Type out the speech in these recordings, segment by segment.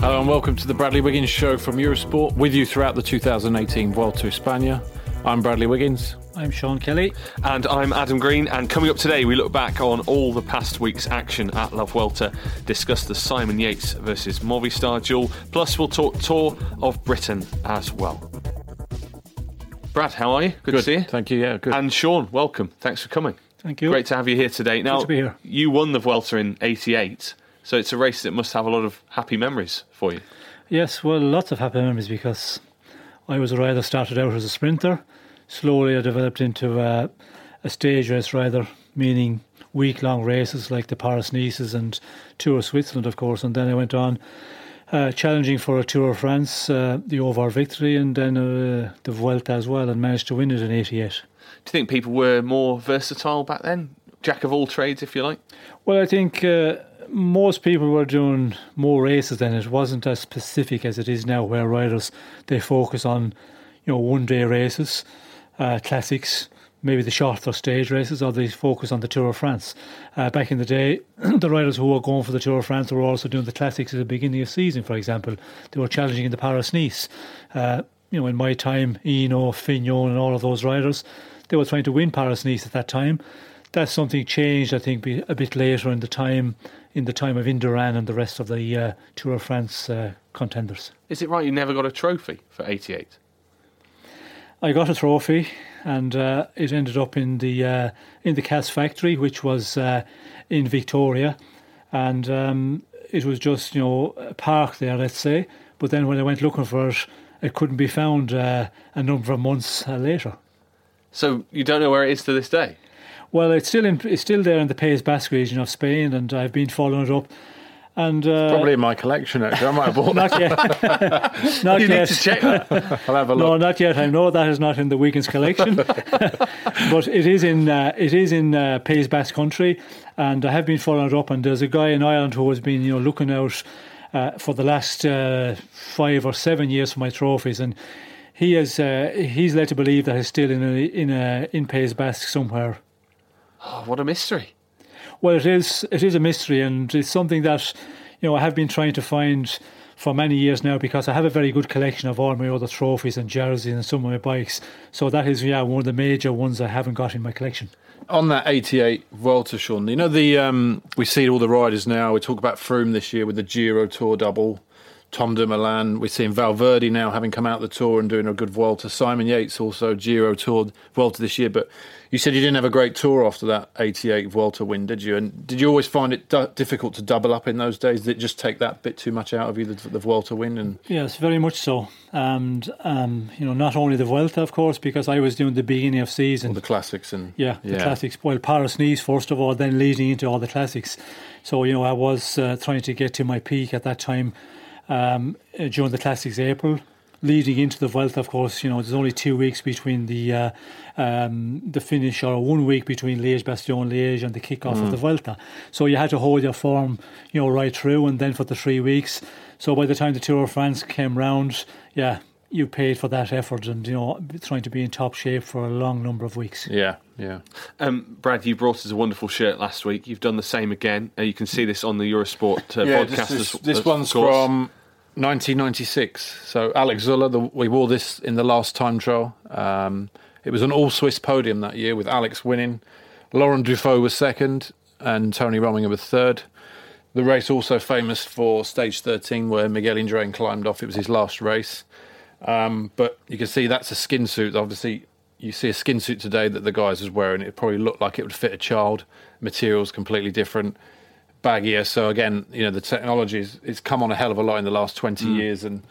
Hello and welcome to the Bradley Wiggins Show from Eurosport, with you throughout the 2018 Vuelta to España. I'm Bradley Wiggins. I'm Sean Kelly. And I'm Adam Green. And coming up today, we look back on all the past week's action at La Vuelta, discuss the Simon Yates versus Movistar duel, plus we'll talk Tour of Britain as well. Brad, how are you? Good, to see you. Thank you. Yeah, good. And Sean, welcome. Thanks for coming. Thank you. Great to have you here today. Now, to be here. you won the Vuelta in '88, so it's a race that must have a lot of happy memories for you. Yes, well, lots of happy memories because I was a rider, started out as a sprinter. Slowly I developed into a, a stage race rider, meaning week long races like the Paris Nices and Tour of Switzerland, of course. And then I went on uh, challenging for a Tour of France, uh, the Ovar victory, and then uh, the Vuelta as well, and managed to win it in 88. Do you think people were more versatile back then? Jack of all trades, if you like? Well, I think uh, most people were doing more races then. It wasn't as specific as it is now, where riders they focus on, you know, one day races, uh, classics, maybe the shorter stage races, or they focus on the Tour of France. Uh, back in the day, the riders who were going for the Tour of France were also doing the classics at the beginning of season. For example, they were challenging in the Paris Nice. Uh, you know, in my time, Hinault, Fignon, and all of those riders, they were trying to win Paris Nice at that time. That's something changed, I think, a bit later in the time, in the time of Indurain and the rest of the uh, Tour of France uh, contenders. Is it right you never got a trophy for '88? I got a trophy, and uh, it ended up in the uh, in the Kas factory, which was uh, in Vitoria, and um, it was just you know a park there, let's say. But then when I went looking for it, it couldn't be found uh, a number of months uh, later. So you don't know where it is to this day? Well, it's still in, it's still there in the Pays Basque region of Spain, and I've been following it up. And uh, Probably in my collection, actually. I might have bought that. yet, not You yet. need to check that. I'll have a look. No, not yet. I know that is not in the Wiggins collection, but it is in uh, it is in uh, Pays Basque country, and I have been following it up. And there's a guy in Ireland who has been you know looking out uh, for the last uh, five or seven years for my trophies, and he has uh, he's led to believe that it's still in a, in a, in Pays Basque somewhere. Oh, what a mystery. Well, it is it is a mystery, and it's something that you know I have been trying to find for many years now because I have a very good collection of all my other trophies and jerseys and some of my bikes. So that is yeah one of the major ones I haven't got in my collection. On that 88 Vuelta, Sean, you know, the um, we see all the riders now. We talk about Froome this year with the Giro Tour double. Tom Dumoulin. We're seeing Valverde now having come out the tour and doing a good Vuelta. Simon Yates also Giro Tour Vuelta this year. But you said you didn't have a great tour after that 88 Vuelta win, did you? And did you always find it du- difficult to double up in those days? Did it just take that bit too much out of you, the, the Vuelta win? And Yes, very much so. And um, you know, not only the Vuelta, of course, because I was doing the beginning of season. all the classics and Yeah, the classics. Well, Paris Nice first of all, then leading into all the classics. So you know, I was uh, trying to get to my peak at that time um, uh, during the classics April, leading into the Vuelta. Of course, you know, there's only two weeks between the uh, um, the finish, or one week between Liège, Bastogne, Liège, and the kick-off of the Vuelta. So you had to hold your form, you know, right through, and then for the three weeks. So by the time the Tour of France came round, yeah. You paid for that effort, and you know, trying to be in top shape for a long number of weeks. yeah, yeah. Um, Brad, you brought us a wonderful shirt last week. You've done the same again. Uh, you can see this on the Eurosport uh, Yeah, podcast. this, as- this of one's course. from 1996. So Alex Zülle, the, we wore this in the last time trial. Um, it was an all Swiss podium that year with Alex winning. Laurent Dufaux was second and Tony Rominger was third. The race also famous for stage 13 where Miguel Indurain climbed off. It was his last race. Um, but you can see that's a skin suit. Obviously, you see a skin suit today that the guys was wearing. It probably looked like it would fit a child. Materials completely different, baggier. So again, you know the technology is it's come on a hell of a lot in the last twenty years, and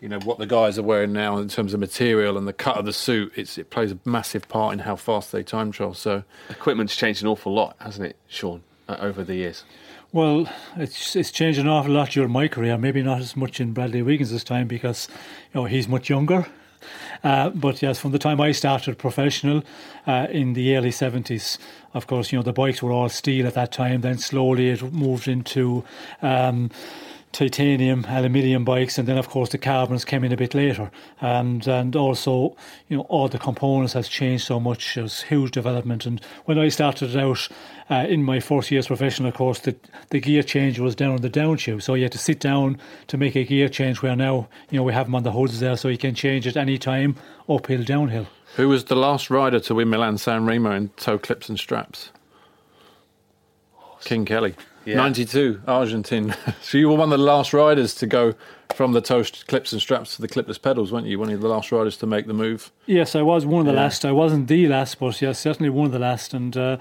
you know what the guys are wearing now in terms of material and the cut of the suit. It's, it plays a massive part in how fast they time trial. So equipment's changed an awful lot, hasn't it, Sean, uh, over the years? Well, it's it's changed an awful lot during my career. Maybe not as much in Bradley Wiggins this time because you know he's much younger. Uh, but yes, from the time I started professional uh, in the early 70s, of course, you know, the bikes were all steel at that time. Then slowly it moved into um, titanium, aluminium bikes, and then of course the carbons came in a bit later. And and also, you know, all the components has changed so much. There's huge development. And when I started out uh, in my first year's professional course, the the gear change was down on the down tube, so you had to sit down to make a gear change. Where now, you know, we have them on the hoods there, so you can change it any time, uphill, downhill. Who was the last rider to win Milan San Remo in toe clips and straps? King Kelly. Yeah. 92, Argentin. so you were one of the last riders to go from the toast clips and straps to the clipless pedals, weren't you? One of the last riders to make the move. Yes, I was one of the yeah. last. I wasn't the last, but yes, certainly one of the last. And uh,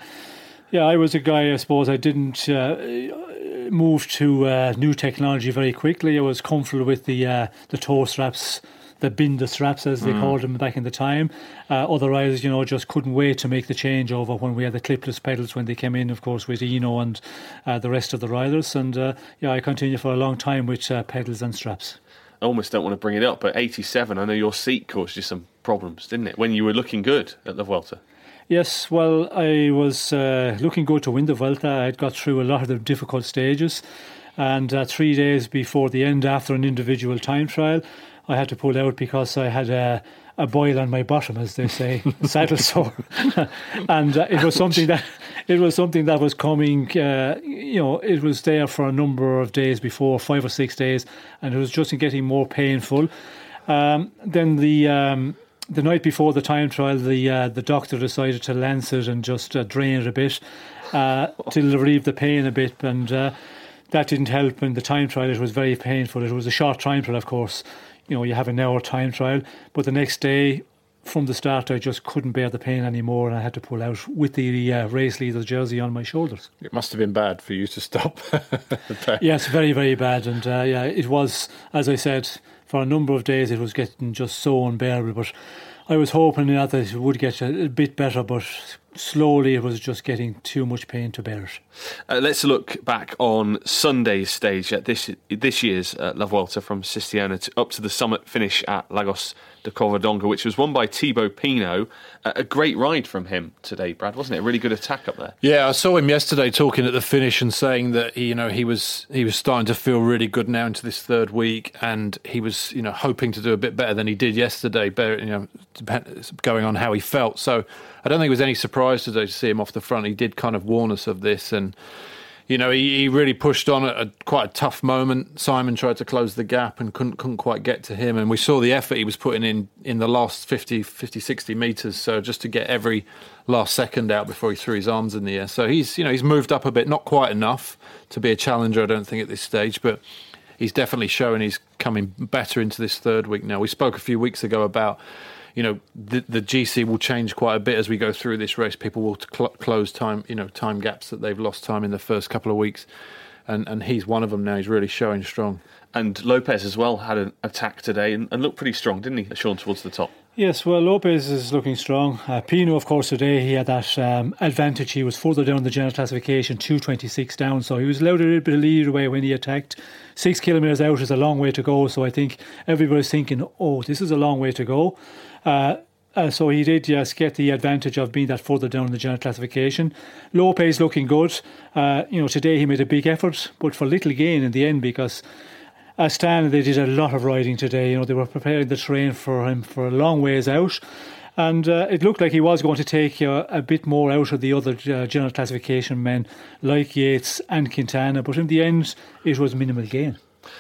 yeah, I was a guy, I suppose, I didn't uh, move to uh, new technology very quickly. I was comfortable with the uh, the toe straps the binder straps, as they mm. called them back in the time. Uh, other riders, you know, just couldn't wait to make the changeover when we had the clipless pedals when they came in, of course, with Hinault and uh, the rest of the riders. And uh, yeah, I continued for a long time with uh, pedals and straps. I almost don't want to bring it up, but 87, I know your seat caused you some problems, didn't it, when you were looking good at the Vuelta? Yes, well, I was uh, looking good to win the Vuelta. I had got through a lot of the difficult stages. And uh, three days before the end, after an individual time trial, I had to pull out because I had a, a boil on my bottom, as they say, saddle sore, and uh, it was something that it was something that was coming. Uh, you know, it was there for a number of days before, five or six days, and it was just getting more painful. Um, then the um, the night before the time trial, the uh, the doctor decided to lance it and just uh, drain it a bit uh, to relieve the pain a bit, and uh, that didn't help. In the time trial, it was very painful. It was a short time trial, of course, you know, you have an hour time trial. But the next day, from the start, I just couldn't bear the pain anymore, and I had to pull out with the uh, race leader jersey on my shoulders. It must have been bad for you to stop. yes, very, very bad, and uh, yeah, it was. As I said, for a number of days, it was getting just so unbearable. But I was hoping that it would get a bit better, but slowly it was just getting too much pain to bear it. Uh, let's look back on Sunday's stage at this this year's uh, La Vuelta from Sistiona to, up to the summit finish at Lagos de Covadonga, which was won by Thibaut Pinot. Uh, a great ride from him today, Brad, wasn't it? A really good attack up there. Yeah, I saw him yesterday talking at the finish and saying that he, you know he was he was starting to feel really good now into this third week, and he was you know hoping to do a bit better than he did yesterday. Better, you know, going on how he felt. So I don't think it was any surprise today to see him off the front. He did kind of warn us of this and you know, he, he really pushed on at a, quite a tough moment. Simon tried to close the gap and couldn't couldn't quite get to him. And we saw the effort he was putting in in the last 50, 50 60 metres. So just to get every last second out before he threw his arms in the air. So he's, you know, he's moved up a bit, not quite enough to be a challenger, I don't think, at this stage. But he's definitely showing he's coming better into this third week now. We spoke a few weeks ago about you know the, the GC will change quite a bit as we go through this race. People will cl- close time, you know, time gaps that they've lost time in the first couple of weeks, and and he's one of them now. He's really showing strong. And Lopez as well had an attack today and, and looked pretty strong, didn't he, Sean, towards the top? Yes, well, Lopez is looking strong. Uh, Pinot, of course, today he had that um, advantage. He was further down the general classification, 226 down, so he was allowed a little bit of lead away when he attacked. Six kilometres out is a long way to go, so I think everybody's thinking, oh, this is a long way to go. Uh, uh, so he did yes get the advantage of being that further down in the general classification. Lopez looking good. Uh, you know today he made a big effort, but for little gain in the end because Astana they did a lot of riding today. You know they were preparing the terrain for him for a long ways out. And uh, it looked like he was going to take uh, a bit more out of the other uh, general classification men like Yates and Quintana, but in the end, it was minimal gain.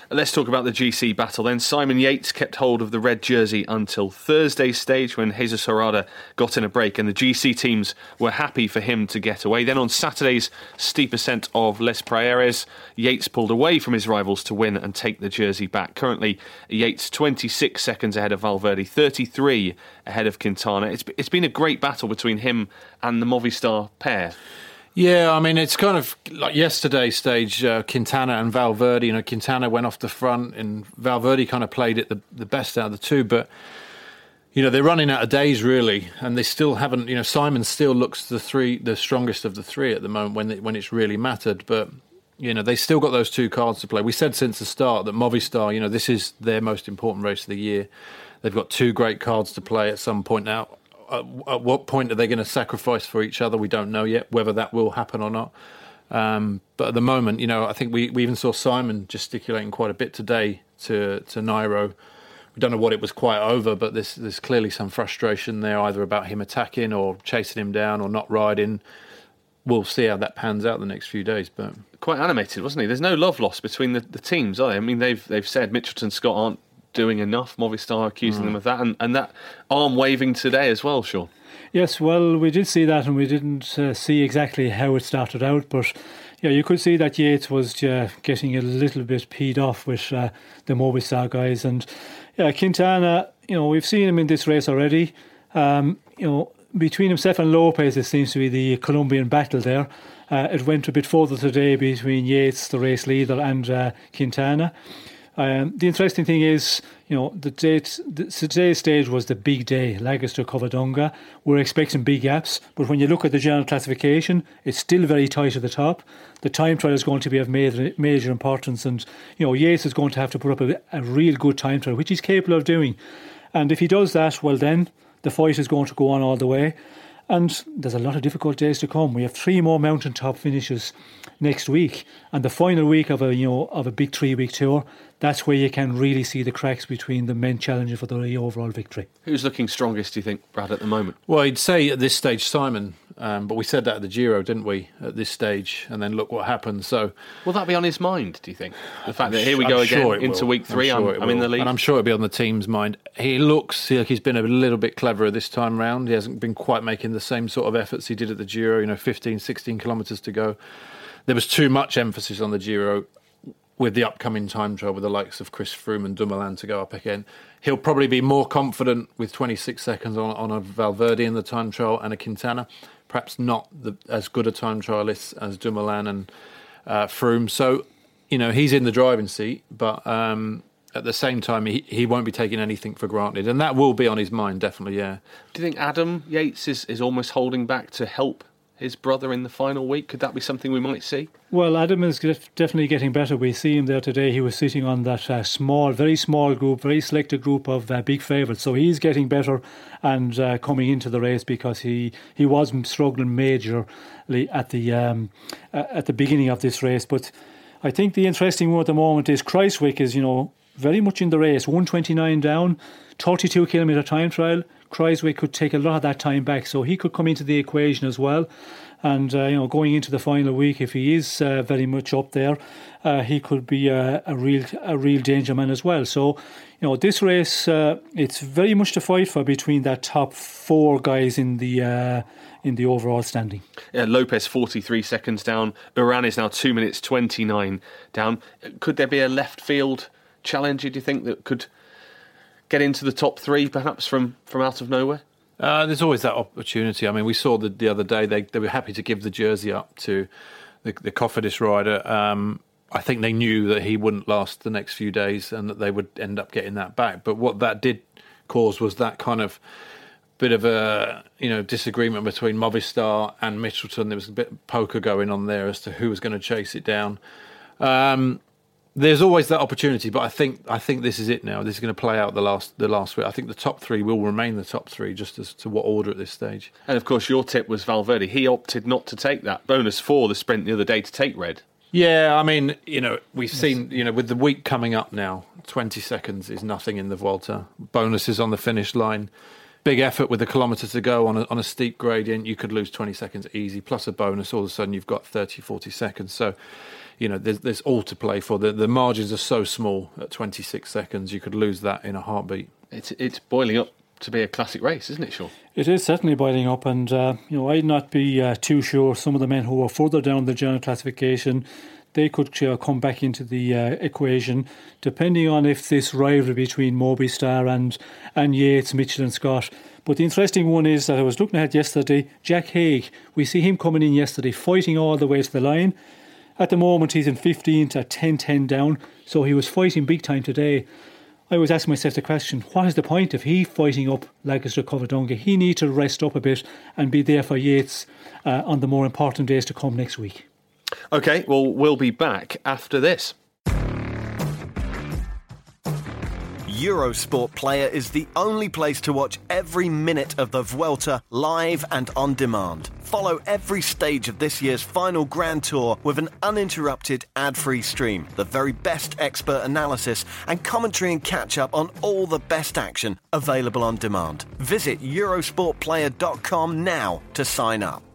Let's talk about the GC battle then. Simon Yates kept hold of the red jersey until Thursday's stage when Jesus Herrada got in a break, and the GC teams were happy for him to get away. Then on Saturday's steep ascent of Les Praeres, Yates pulled away from his rivals to win and take the jersey back. Currently, Yates 26 seconds ahead of Valverde, 33 ahead of Quintana. It's, it's been a great battle between him and the Movistar pair. Yeah, I mean, it's kind of like yesterday's stage, uh, Quintana and Valverde. You know, Quintana went off the front and Valverde kind of played it the, the best out of the two. But, you know, they're running out of days, really. And they still haven't, you know, Simon still looks the three, the strongest of the three at the moment when, it, when it's really mattered. But, you know, they still got those two cards to play. We said since the start that Movistar, you know, this is their most important race of the year. They've got two great cards to play at some point now at, at what point are they going to sacrifice for each other? We don't know yet whether that will happen or not. Um, but at the moment, you know, I think we, we even saw Simon gesticulating quite a bit today to to Nairo. We don't know what it was quite over, but there's there's clearly some frustration there, either about him attacking or chasing him down or not riding. We'll see how that pans out the next few days, but quite animated, wasn't he? There's no love lost between the, the teams, are they? I mean, they've they've said Mitchelton Scott aren't doing enough. Movistar accusing mm. them of that, and, and that arm waving today as well, sure. Yes, well, we did see that, and we didn't uh, see exactly how it started out, but yeah, you could see that Yates was uh, getting a little bit peed off with uh, the Movistar guys, and yeah, Quintana. You know, we've seen him in this race already. Um, you know, between himself and Lopez, it seems to be the Colombian battle there. Uh, it went a bit further today between Yates, the race leader, and uh, Quintana. Um, the interesting thing is, you know, the date, the, today's stage was the big day, to Covadonga. We're expecting big gaps, but when you look at the general classification, it's still very tight at the top. The time trial is going to be of major, major importance, and you know, Yates is going to have to put up a, a real good time trial, which he's capable of doing. And if he does that, well, then the fight is going to go on all the way. And there's a lot of difficult days to come. We have three more mountaintop finishes next week, and the final week of a you know of a big three week tour that's where you can really see the cracks between the men challenging for the overall victory. Who's looking strongest, do you think, Brad, at the moment? Well, I'd say at this stage, Simon. Um, but we said that at the Giro, didn't we? At this stage, and then look what happened. So, will that be on his mind? Do you think the fact that here we go I'm again sure into will. week 3 I'm, sure I'm, I'm in the lead, and I'm sure it'll be on the team's mind. He looks like he's been a little bit cleverer this time round. He hasn't been quite making the same sort of efforts he did at the Giro. You know, 15, 16 kilometres to go. There was too much emphasis on the Giro with the upcoming time trial with the likes of Chris Froome and Dumoulin to go up again. He'll probably be more confident with 26 seconds on, on a Valverde in the time trial and a Quintana. Perhaps not the, as good a time trialist as Dumoulin and uh, Froome. So, you know, he's in the driving seat, but um, at the same time, he, he won't be taking anything for granted. And that will be on his mind, definitely, yeah. Do you think Adam Yates is, is almost holding back to help his brother in the final week? Could that be something we might see? Well, Adam is definitely getting better. We see him there today. He was sitting on that uh, small, very small group, very selected group of uh, big favourites. So he's getting better and uh, coming into the race because he, he was struggling majorly at the um, at the beginning of this race. But I think the interesting one at the moment is Kruijswijk is you know very much in the race, 129 down, 32 kilometre time trial. Kruijswijk could take a lot of that time back, so he could come into the equation as well. And uh, you know, going into the final week, if he is uh, very much up there, uh, he could be a, a, real a real danger man as well. So, you know, this race uh, it's very much to fight for between that top four guys in the uh, in the overall standing. Yeah, Lopez 43 seconds down. Uran is now 2 minutes 29 down. Could there be a left field challenger, do you think, that could get into the top three, perhaps from, from out of nowhere? Uh, there's always that opportunity. I mean, we saw the, the other day they, they were happy to give the jersey up to the, the Cofidis rider. Um, I think they knew that he wouldn't last the next few days and that they would end up getting that back. But what that did cause was that kind of bit of a you know disagreement between Movistar and Mitchelton. There was a bit of poker going on there as to who was going to chase it down. Um, there's always that opportunity, but I think I think this is it now. This is going to play out the last the last week. I think the top three will remain the top three, just as to what order at this stage. And of course, your tip was Valverde. He opted not to take that bonus for the sprint the other day to take red. Yeah, I mean, you know, we've seen, you know, with the week coming up now, 20 seconds is nothing in the Vuelta. Bonuses on the finish line. Big effort with a kilometre to go on a, on a steep gradient. You could lose 20 seconds easy, plus a bonus. All of a sudden, you've got 30, 40 seconds. So, you know, there's, there's all to play for. The, the margins are so small at 26 seconds, you could lose that in a heartbeat. It's, it's boiling up to be a classic race, isn't it, Sean? It is certainly boiling up, and uh, you know I'd not be uh, too sure. Some of the men who are further down the general classification, they could uh, come back into the uh, equation, depending on if this rivalry between Movistar and and Yates, Mitchell, and Scott. But the interesting one is that I was looking at yesterday. Jack Haig, we see him coming in yesterday, fighting all the way to the line. At the moment, he's in 15 to 10 10 down, so he was fighting big time today. I was asking myself the question what is the point of he fighting up Lagos Covadonga? He needs to rest up a bit and be there for Yates uh, on the more important days to come next week. Okay, well, we'll be back after this. Eurosport Player is the only place to watch every minute of the Vuelta live and on demand. Follow every stage of this year's final Grand Tour with an uninterrupted ad-free stream, the very best expert analysis and commentary and catch-up on all the best action available on demand. Visit eurosportplayer.com now to sign up.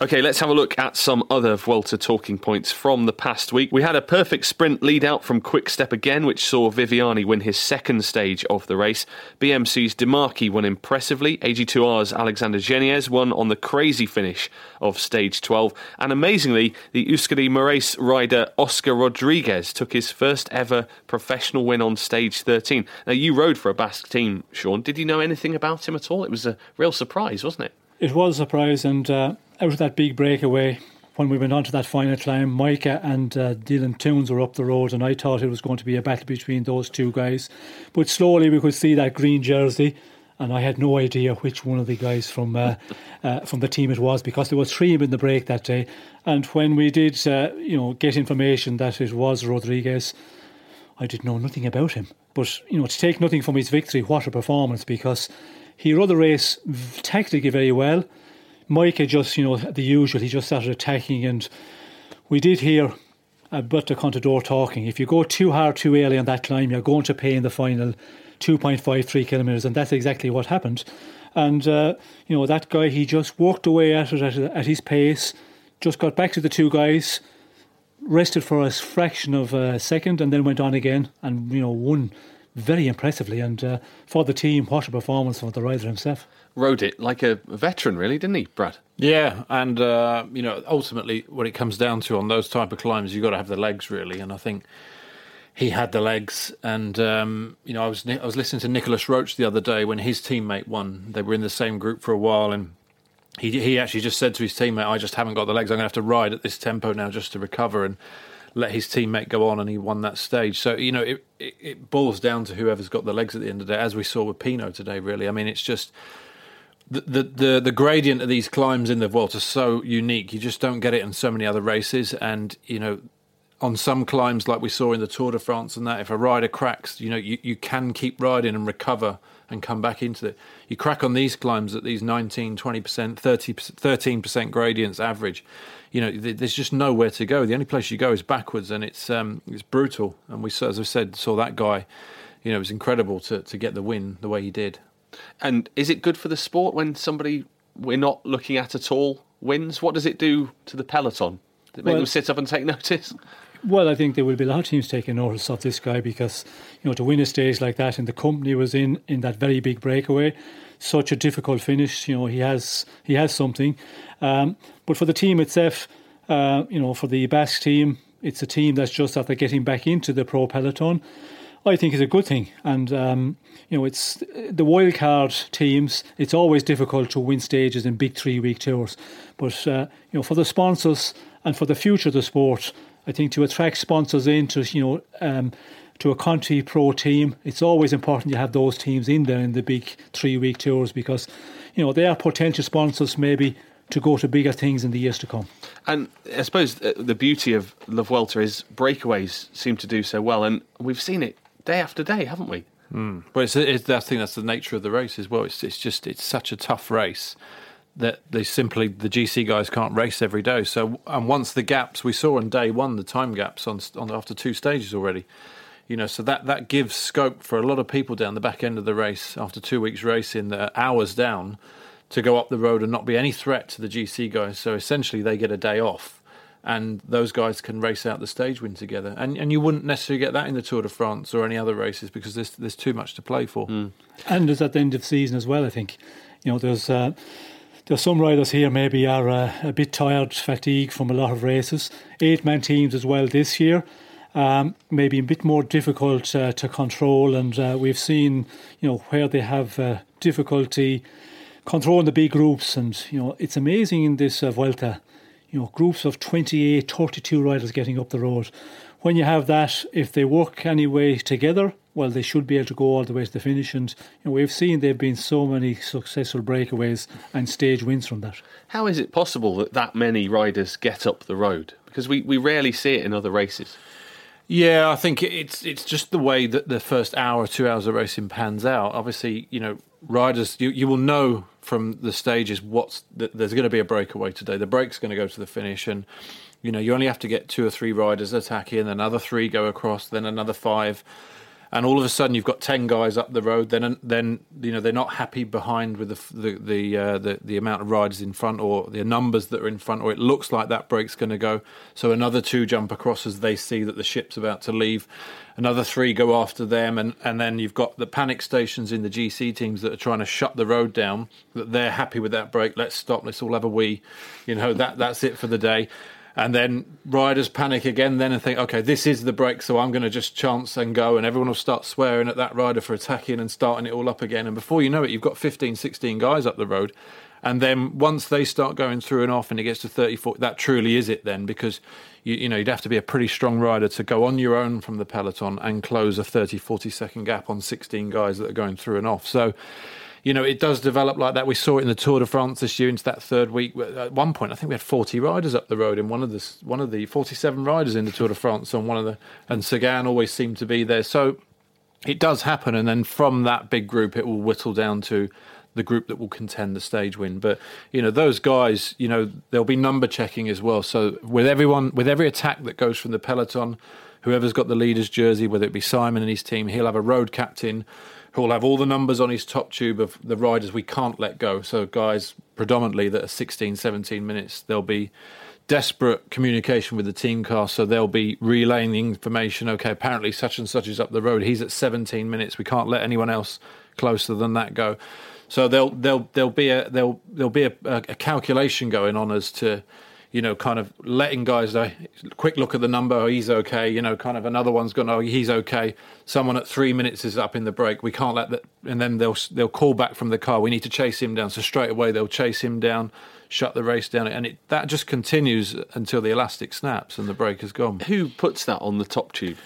Okay, let's have a look at some other Vuelta talking points from the past week. We had a perfect sprint lead out from Quick Step again, which saw Viviani win his second stage of the race. BMC's De Marchi won impressively. AG2R's Alexandre Geniez won on the crazy finish of stage 12. And amazingly, the Euskadi Murias rider Oscar Rodriguez took his first ever professional win on stage 13. Now, you rode for a Basque team, Sean. Did you know anything about him at all? It was a real surprise, wasn't it? It was a surprise, and uh, out of that big breakaway, when we went on to that final climb, Majka and uh, Dylan Teuns were up the road, and I thought it was going to be a battle between those two guys. But slowly we could see that green jersey, and I had no idea which one of the guys from uh, uh, from the team it was because there was three in the break that day. And when we did, uh, you know, get information that it was Rodriguez, I did know nothing about him. But you know, to take nothing from his victory, what a performance! Because he rode the race tactically very well. Majka just, you know, the usual, he just started attacking. And we did hear about the Contador talking. If you go too hard too early on that climb, you're going to pay in the final 2.53 kilometres. And that's exactly what happened. And, uh, you know, that guy, he just walked away at it at, at his pace, just got back to the two guys, rested for a fraction of a second, and then went on again and, you know, won very impressively. And uh, for the team, what a performance for the rider himself. Rode it like a veteran, really, didn't he, Brad? Yeah, and uh, you know, ultimately, what it comes down to on those type of climbs, you've got to have the legs, really. And I think he had the legs. And um, you know, I was I was listening to Nicolas Roche the other day when his teammate won. They were in the same group for a while, and he he actually just said to his teammate, "I just haven't got the legs. I'm going to have to ride at this tempo now just to recover." And let his teammate go on, and he won that stage. So you know, it, it, it boils down to whoever's got the legs at the end of the day, as we saw with Pinot today. Really, I mean, it's just the, the the gradient of these climbs in the Vuelta is so unique. You just don't get it in so many other races, and you know. On some climbs, like we saw in the Tour de France, and that if a rider cracks, you know you, you can keep riding and recover and come back into it. You crack on these climbs at these 19, 20%, 30, 13% gradients average. You know, there's just nowhere to go. The only place you go is backwards, and it's um, it's brutal. And we, as I said, saw that guy. You know, it was incredible to to get the win the way he did. And is it good for the sport when somebody we're not looking at at all wins? What does it do to the peloton? Does it make well, them sit up and take notice? Well, I think there will be a lot of teams taking notice of this guy because, you know, to win a stage like that and the company was in in that very big breakaway, such a difficult finish. You know, he has he has something. Um, but for the team itself, uh, you know, for the Basque team, it's a team that's just after getting back into the pro peloton. I think is a good thing, and um, you know, it's the wildcard teams. It's always difficult to win stages in big three-week tours, but uh, you know, for the sponsors and for the future of the sport, I think to attract sponsors into you know um, to a country pro team, it's always important you have those teams in there in the big three week tours because you know they are potential sponsors maybe to go to bigger things in the years to come. And I suppose uh, the beauty of La Vuelta is breakaways seem to do so well, and we've seen it day after day, haven't we? Mm. Well, it's, it's, I think that's the nature of the race as well. It's, it's just it's such a tough race that they simply the GC guys can't race every day. So and once the gaps we saw on day one, the time gaps on, on after two stages already, you know, so that that gives scope for a lot of people down the back end of the race after two weeks racing, the hours down, to go up the road and not be any threat to the GC guys. So essentially, they get a day off. And those guys can race out the stage win together, and and you wouldn't necessarily get that in the Tour de France or any other races because there's there's too much to play for. Mm. And there's at the end of season as well. I think, you know, there's uh, there's some riders here maybe are uh, a bit tired, fatigued from a lot of races. Eight man teams as well this year. Um, maybe a bit more difficult uh, to control, and uh, we've seen, you know, where they have uh, difficulty controlling the big groups, and you know, it's amazing in this uh, Vuelta, you know, groups of 28, 32 riders getting up the road. When you have that, if they work anyway together, well, they should be able to go all the way to the finish. And you know, we've seen there have been so many successful breakaways and stage wins from that. How is it possible that that many riders get up the road? Because we, we rarely see it in other races. Yeah, I think it's it's just the way that the first hour, two hours of racing pans out. Obviously, you know, riders, you, you will know from the stages what's that there's going to be a breakaway today. The break's going to go to the finish, and you know, you only have to get two or three riders attacking, then another three go across, then another five and all of a sudden you've got ten guys up the road. Then then you know they're not happy behind with the the the, uh, the, the amount of riders in front or the numbers that are in front, or it looks like that break's going to go. So another two jump across as they see that the ship's about to leave. Another three go after them, and, and then you've got the panic stations in the GC teams that are trying to shut the road down. That they're happy with that break. Let's stop. Let's all have a wee. You know that that's it for the day and then riders panic again then and think okay this is the break so i'm going to just chance and go and everyone will start swearing at that rider for attacking and starting it all up again. And before you know it you've got 15 16 guys up the road. And then once they start going through and off and it gets to 30 40 that truly is it then because you, you know you'd have to be a pretty strong rider to go on your own from the peloton and close a 30 40 second gap on 16 guys that are going through and off. So you know, it does develop like that. We saw it in the Tour de France this year into that third week. At one point, I think we had 40 riders up the road in one of the one of the 47 riders in the Tour de France on one of the, and Sagan always seemed to be there. So it does happen, and then from that big group, it will whittle down to the group that will contend the stage win. But you know, those guys, you know, there'll be number checking as well. So with everyone, with every attack that goes from the peloton, whoever's got the leader's jersey, whether it be Simon and his team, he'll have a road captain who'll have all the numbers on his top tube of the riders we can't let go. So guys predominantly that are 16, 17 minutes, there'll be desperate communication with the team car, so they'll be relaying the information. Okay, apparently such and such is up the road. He's at 17 minutes. We can't let anyone else closer than that go. So there'll there'll there'll be a there'll there'll be a, a calculation going on as to you know, kind of letting guys a quick look at the number, oh, he's okay. You know, kind of another one's gone, oh, he's okay. Someone at three minutes is up in the break. We can't let that, and then they'll they'll call back from the car. We need to chase him down. So straight away they'll chase him down, shut the race down, and it that just continues until the elastic snaps and the break is gone. Who puts that on the top tube?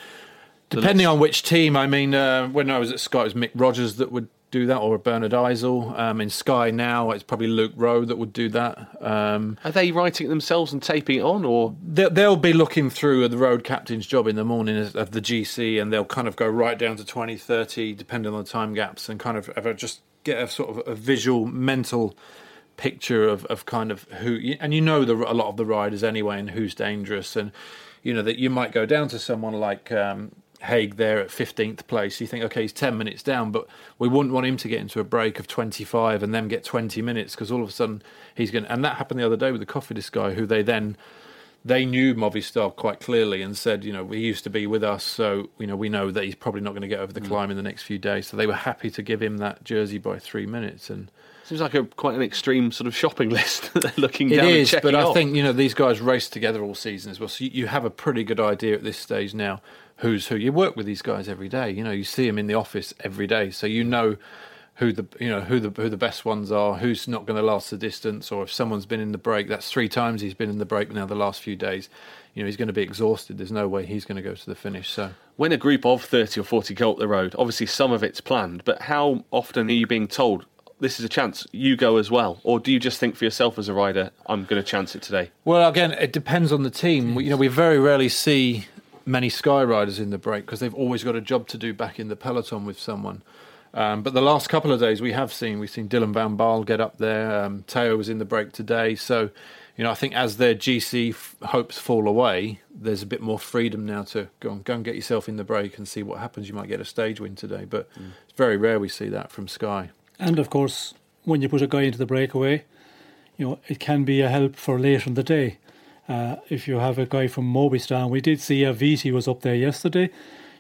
Depending on which team. I mean, uh, when I was at Sky, it was Mick Rogers that would do that, or Bernhard Eisel. Um, in Sky now, it's probably Luke Rowe that would do that. Um, Are they writing it themselves and taping it on, or they'll, they'll, be looking through the road captain's job in the morning of the GC, and they'll kind of go right down to 20, 30, depending on the time gaps, and kind of just get a sort of a visual, mental picture of, of kind of who, and you know the, a lot of the riders anyway, and who's dangerous, and you know that you might go down to someone like um, Haig there at 15th place, you think, okay, he's 10 minutes down, but we wouldn't want him to get into a break of 25 and then get 20 minutes because all of a sudden he's going to. And that happened the other day with the Cofidis guy who they then. They knew Movistar quite clearly and said, you know, he used to be with us, so you know we know that he's probably not going to get over the mm. climb in the next few days. So they were happy to give him that jersey by three minutes, and Seems like a quite an extreme sort of shopping list that they're looking down. It is, but I think you know these guys race together all season as well, so you, you, have a pretty good idea at this stage now who's who. You work with these guys every day. You know, you see them in the office every day, so you know who the you know who the who the best ones are, who's not going to last the distance, or if someone's been in the break. That's three times he's been in the break now the last few days. You know, he's going to be exhausted. There's no way he's going to go to the finish. So when a group of thirty or forty go up the road, obviously some of it's planned, but how often are you being told? This is a chance. You go as well, or do you just think for yourself as a rider, "I'm going to chance it today"? Well, again, it depends on the team. You know, we very rarely see many Sky riders in the break because they've always got a job to do back in the peloton with someone. Um, but the last couple of days we have seen we've seen Dylan van Baarle get up there. Um, Tao was in the break today, so you know I think as their GC f- hopes fall away, there's a bit more freedom now to go and go and get yourself in the break and see what happens. You might get a stage win today, but mm. it's very rare we see that from Sky. And of course, when you put a guy into the breakaway, you know it can be a help for later in the day. Uh, if you have a guy from Movistar, we did see a Viti was up there yesterday.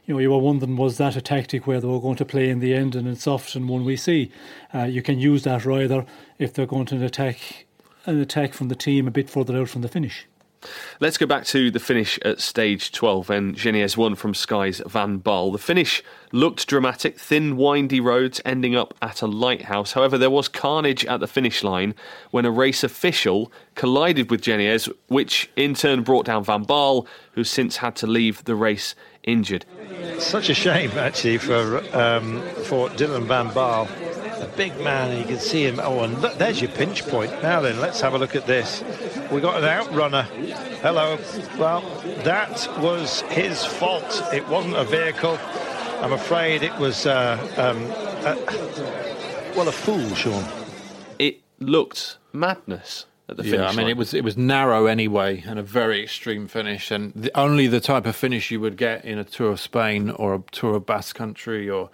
you know, you were wondering was that a tactic where they were going to play in the end, and it's often one we see. Uh, you can use that rather if they're going to attack an attack from the team a bit further out from the finish. Let's go back to the finish at stage 12 and Geniez won from Sky's Van Baarle. The finish looked dramatic, thin, windy roads ending up at a lighthouse. However, there was carnage at the finish line when a race official collided with Geniez, which in turn brought down Van Baarle, who since had to leave the race injured. Such a shame, actually, for um, for Dylan Van Baarle a big man. You can see him. Oh, and look, there's your pinch point. Now then, let's have a look at this. We got an outrunner. Hello. Well, that was his fault. It wasn't a vehicle. I'm afraid it was, uh, um, well, a fool, Sean. It looked madness. At the yeah, I mean, line. it was it was narrow anyway, and a very extreme finish, and the, only the type of finish you would get in a Tour of Spain or a Tour of Basque Country or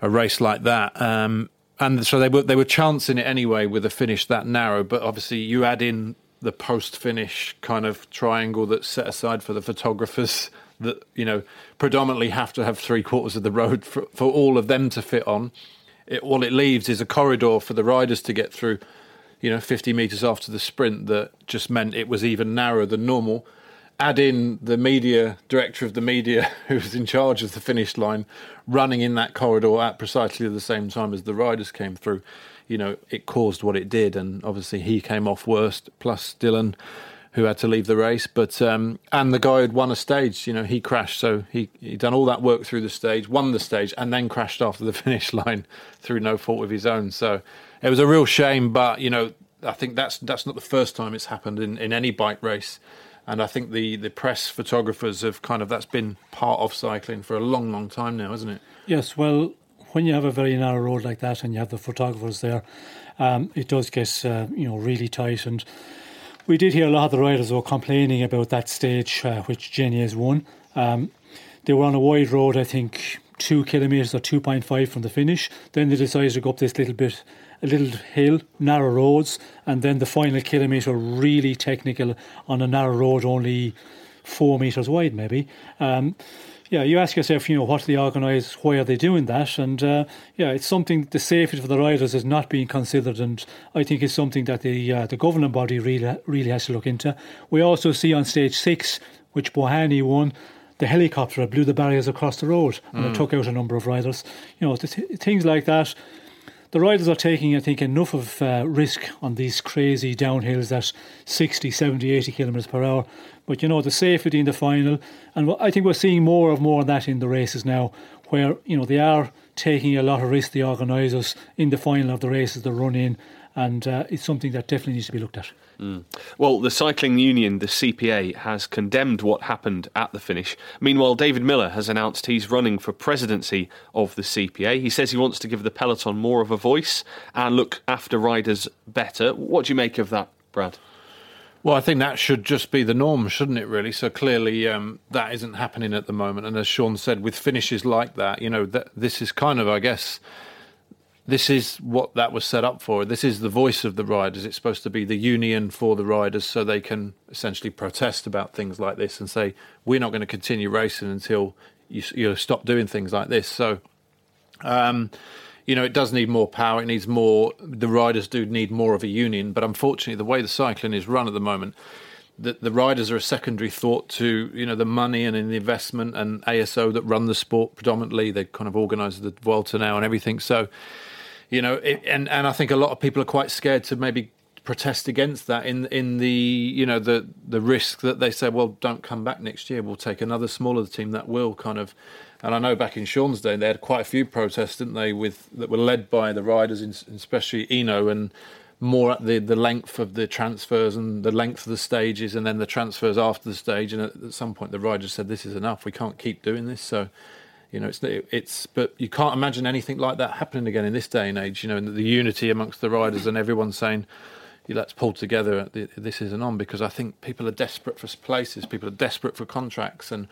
a race like that. Um, and so they were they were chancing it anyway with a finish that narrow. But obviously, you add in the post finish kind of triangle that's set aside for the photographers that you know predominantly have to have three quarters of the road for, for all of them to fit on. It, all it leaves is a corridor for the riders to get through. You know, 50 meters after the sprint, that just meant it was even narrower than normal add in the media director of the media who was in charge of the finish line running in that corridor at precisely the same time as the riders came through. You know it caused what it did and obviously he came off worst plus Dylan who had to leave the race. But um, and the guy who'd won a stage you know he crashed. So he he done all that work through the stage won the stage and then crashed after the finish line through no fault of his own. So it was a real shame but you know I think that's that's not the first time it's happened in, in any bike race and I think the the press photographers have kind of that's been part of cycling for a long, long time now, hasn't it? Yes. Well, when you have a very narrow road like that and you have the photographers there, um, it does get uh, you know really tight. And we did hear a lot of the riders were complaining about that stage uh, which has won. Um, they were on a wide road, I think, two kilometres or two point five from the finish. Then they decided to go up this little bit a little hill, narrow roads, and then the final kilometre really technical on a narrow road, only four metres wide, maybe. Um, yeah, you ask yourself, you know, what they organise, why are they doing that? And uh, yeah, it's something the safety for the riders is not being considered, and I think it's something that the uh, the governing body really really has to look into. We also see on stage six, which Bouhanni won, the helicopter blew the barriers across the road and mm. it took out a number of riders. You know, th- things like that the riders are taking, I think, enough of uh, risk on these crazy downhills at 60, 70, 80 kilometres per hour. But you know, the safety in the final, and I think we're seeing more of more of that in the races now, where you know they are taking a lot of risk. The organisers in the final of the races, they run in, and uh, it's something that definitely needs to be looked at. Mm. Well, the cycling union, the CPA, has condemned what happened at the finish. Meanwhile, David Millar has announced he's running for presidency of the CPA. He says he wants to give the peloton more of a voice and look after riders better. What do you make of that, Brad? Well, I think that should just be the norm, shouldn't it? Really. So clearly, um, that isn't happening at the moment. And as Sean said, with finishes like that, you know, that, this is kind of, I guess, this is what that was set up for. This is the voice of the riders. It's supposed to be the union for the riders so they can essentially protest about things like this and say, we're not going to continue racing until you, you stop doing things like this. So, um, you know, it does need more power. It needs more, the riders do need more of a union. But unfortunately, the way the cycling is run at the moment, the, the riders are a secondary thought to you know the money and the investment and ASO that run the sport predominantly. They kind of organise the Vuelta now and everything. So you know, it, and and I think a lot of people are quite scared to maybe protest against that in in the you know the the risk that they say well don't come back next year. We'll take another smaller team that will kind of and I know back in Sean's day they had quite a few protests didn't they with that were led by the riders especially Hinault and more at the the length of the transfers and the length of the stages and then the transfers after the stage and at, at some point the riders said this is enough. We can't keep doing this. So you know, it's it's but you can't imagine anything like that happening again in this day and age. You know, and the unity amongst the riders and everyone saying, "Let's pull together. Uh, this isn't on." Because I think people are desperate for places. People are desperate for contracts, and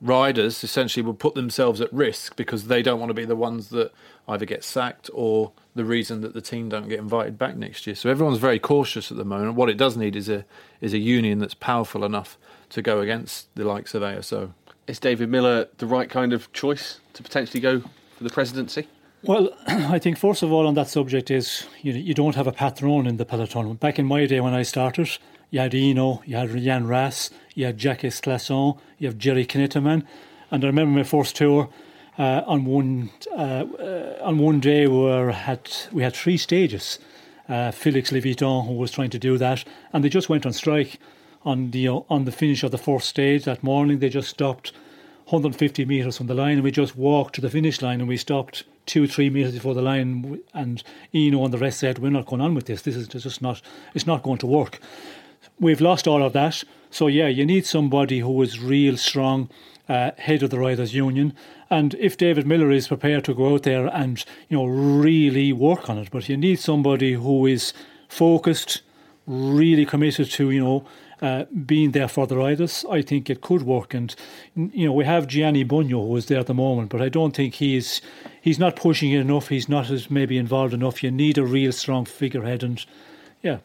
riders essentially will put themselves at risk because they don't want to be the ones that either get sacked or the reason that the team don't get invited back next year. So everyone's very cautious at the moment. What it does need is a is a union that's powerful enough to go against the likes of ASO. Is David Millar the right kind of choice to potentially go for the presidency? Well, I think first of all on that subject is you, you don't have a patron in the peloton. Back in my day when I started, you had Hinault, you had Jan Raas, you had Jacques Classon, you have Gerrie Knetemann. And I remember my first tour uh, on one uh, uh, on one day we had we had three stages. Uh, Félix Lévitan, who was trying to do that, and they just went on strike on the on the finish of the fourth stage that morning. They just stopped 150 meters from the line, and we just walked to the finish line, and we stopped two, three meters before the line. And Hinault and the rest said, "We're not going on with this. This is just not. It's not going to work." We've lost all of that. So yeah, you need somebody who is real strong, uh, head of the riders' union, and if David Millar is prepared to go out there and you know really work on it, but you need somebody who is focused, really committed to you know uh, being there for the riders, I think it could work. And you know, we have Gianni Bugno who is there at the moment, but I don't think he's he's not pushing it enough. He's not as maybe involved enough. You need a real strong figurehead, and yeah,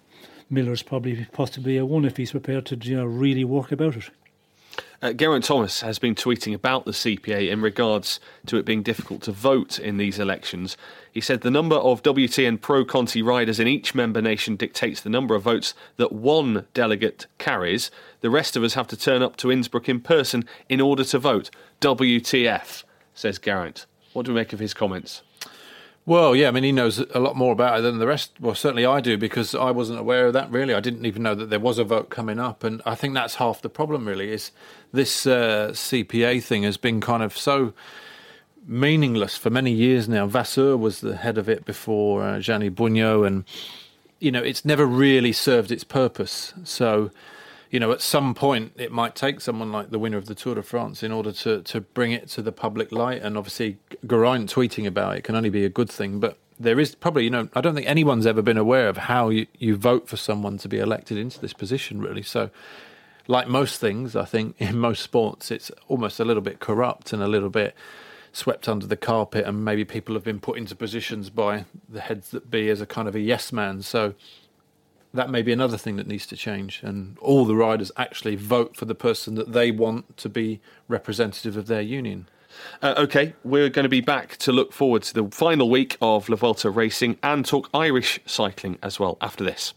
Millar's probably possibly a one if he's prepared to you know really work about it. Uh, Geraint Thomas has been tweeting about the CPA in regards to it being difficult to vote in these elections. He said the number of WTN Pro Conti riders in each member nation dictates the number of votes that one delegate carries. The rest of us have to turn up to Innsbruck in person in order to vote. WTF, says Geraint. What do we make of his comments? Well, yeah, I mean, he knows a lot more about it than the rest. Well, certainly I do because I wasn't aware of that really. I didn't even know that there was a vote coming up, and I think that's half the problem. Really, is this uh, CPA thing has been kind of so meaningless for many years now. Vasseur was the head of it before uh, Gianni Bugno, and you know, it's never really served its purpose. So you know, at some point it might take someone like the winner of the Tour de France in order to, to bring it to the public light. And obviously, Geraint tweeting about it can only be a good thing. But there is probably, you know, I don't think anyone's ever been aware of how you, you vote for someone to be elected into this position, really. So, like most things, I think in most sports, it's almost a little bit corrupt and a little bit swept under the carpet. And maybe people have been put into positions by the heads that be as a kind of a yes man. So, that may be another thing that needs to change, and all the riders actually vote for the person that they want to be representative of their union. Uh, okay, we're going to be back to look forward to the final week of La Vuelta racing and talk Irish cycling as well after this.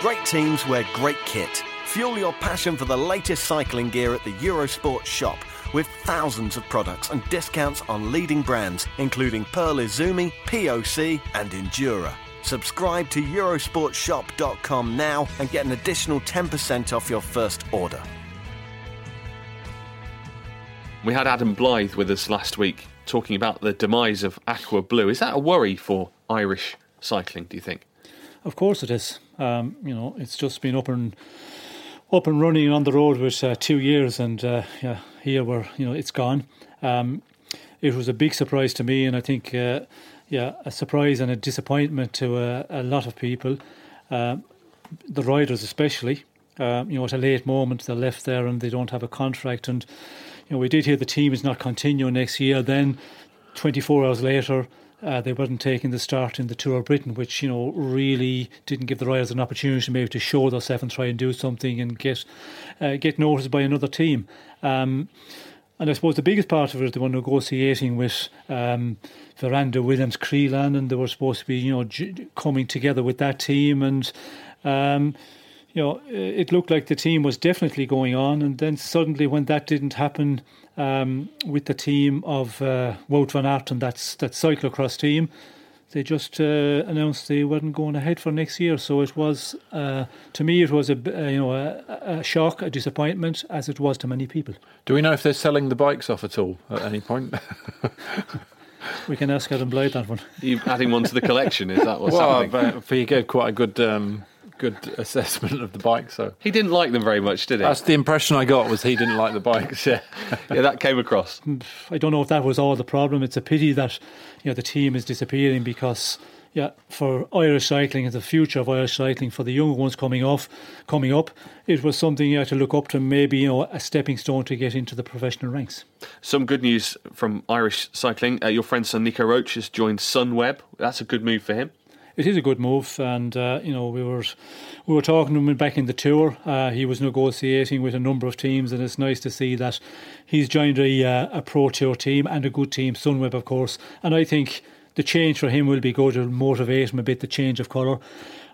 Great teams wear great kit. Fuel your passion for the latest cycling gear at the Eurosport shop with thousands of products and discounts on leading brands, including Pearl Izumi, POC, and Endura. Subscribe to Eurosportshop.com now and get an additional 10% off your first order. We had Adam Blythe with us last week talking about the demise of Aqua Blue. Is that a worry for Irish cycling, do you think? Of course it is. Um, you know, it's just been up and up and running on the road with uh, two years, and uh, yeah, here we're you know it's gone. Um, it was a big surprise to me, and I think uh, yeah, a surprise and a disappointment to a, a lot of people, um, the riders especially. Um, you know, at a late moment they're left there and they don't have a contract, and you know we did hear the team is not continuing next year. Then, 24 hours later, uh, they weren't taking the start in the Tour of Britain, which you know really didn't give the riders an opportunity maybe to show themselves and try and do something and get uh, get noticed by another team. Um, and I suppose the biggest part of it, they were negotiating with um, Veranda's Willems Crelan, and they were supposed to be, you know, j- coming together with that team. And, um, you know, it looked like the team was definitely going on. And then suddenly, when that didn't happen um, with the team of uh, Wout van Aert and that's that cyclocross team, they just uh, announced they weren't going ahead for next year. So it was, uh, to me, it was a you know a, a, shock, a disappointment, as it was to many people. Do we know if they're selling the bikes off at all at any point? we can ask Adam Blythe that one. You adding one to the collection? Is that what's well, happening? But you gave quite a good. Um, good assessment of the bike. So he didn't like them very much, did he? That's the impression I got was he didn't like the bikes. Yeah, yeah, that came across. I don't know if that was all the problem. It's a pity that you know the team is disappearing because yeah, for Irish cycling and the future of Irish cycling for the young ones coming off, coming up, it was something you had to look up to. Maybe you know a stepping stone to get into the professional ranks. Some good news from Irish cycling. Uh, your friend son Nico Roche has joined Sunweb. That's a good move for him. It is a good move, and uh, you know we were we were talking to him back in the tour. Uh, he was negotiating with a number of teams, and it's nice to see that he's joined a uh, a pro tour team and a good team, Sunweb, of course. And I think the change for him will be good. It'll motivate him a bit. The change of colour.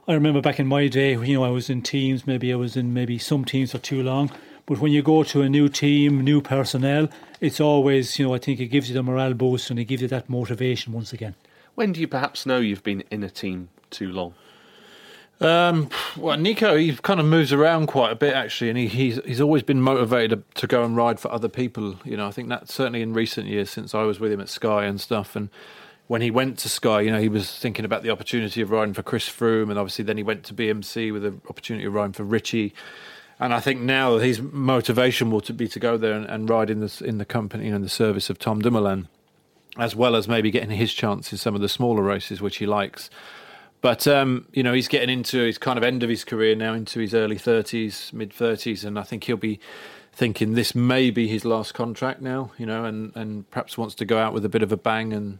I remember back in my day, you know, I was in teams. Maybe I was in maybe some teams for too long. But when you go to a new team, new personnel, it's always, you know, I think it gives you the morale boost and it gives you that motivation once again. When do you perhaps know you've been in a team too long? Um, well, Nico, he kind of moves around quite a bit actually, and he, he's he's always been motivated to, go and ride for other people. You know, I think that certainly in recent years since I was with him at Sky and stuff, and when he went to Sky, you know, he was thinking about the opportunity of riding for Chris Froome, and obviously then he went to BMC with the opportunity of riding for Richie. And I think now his motivation will to be to go there and, and ride in the in the company and the service of Tom Dumoulin, as well as maybe getting his chance in some of the smaller races which he likes. But um, you know, he's getting into his kind of end of his career now, into his early thirties, mid thirties, and I think he'll be thinking this may be his last contract now. You know, and and perhaps wants to go out with a bit of a bang and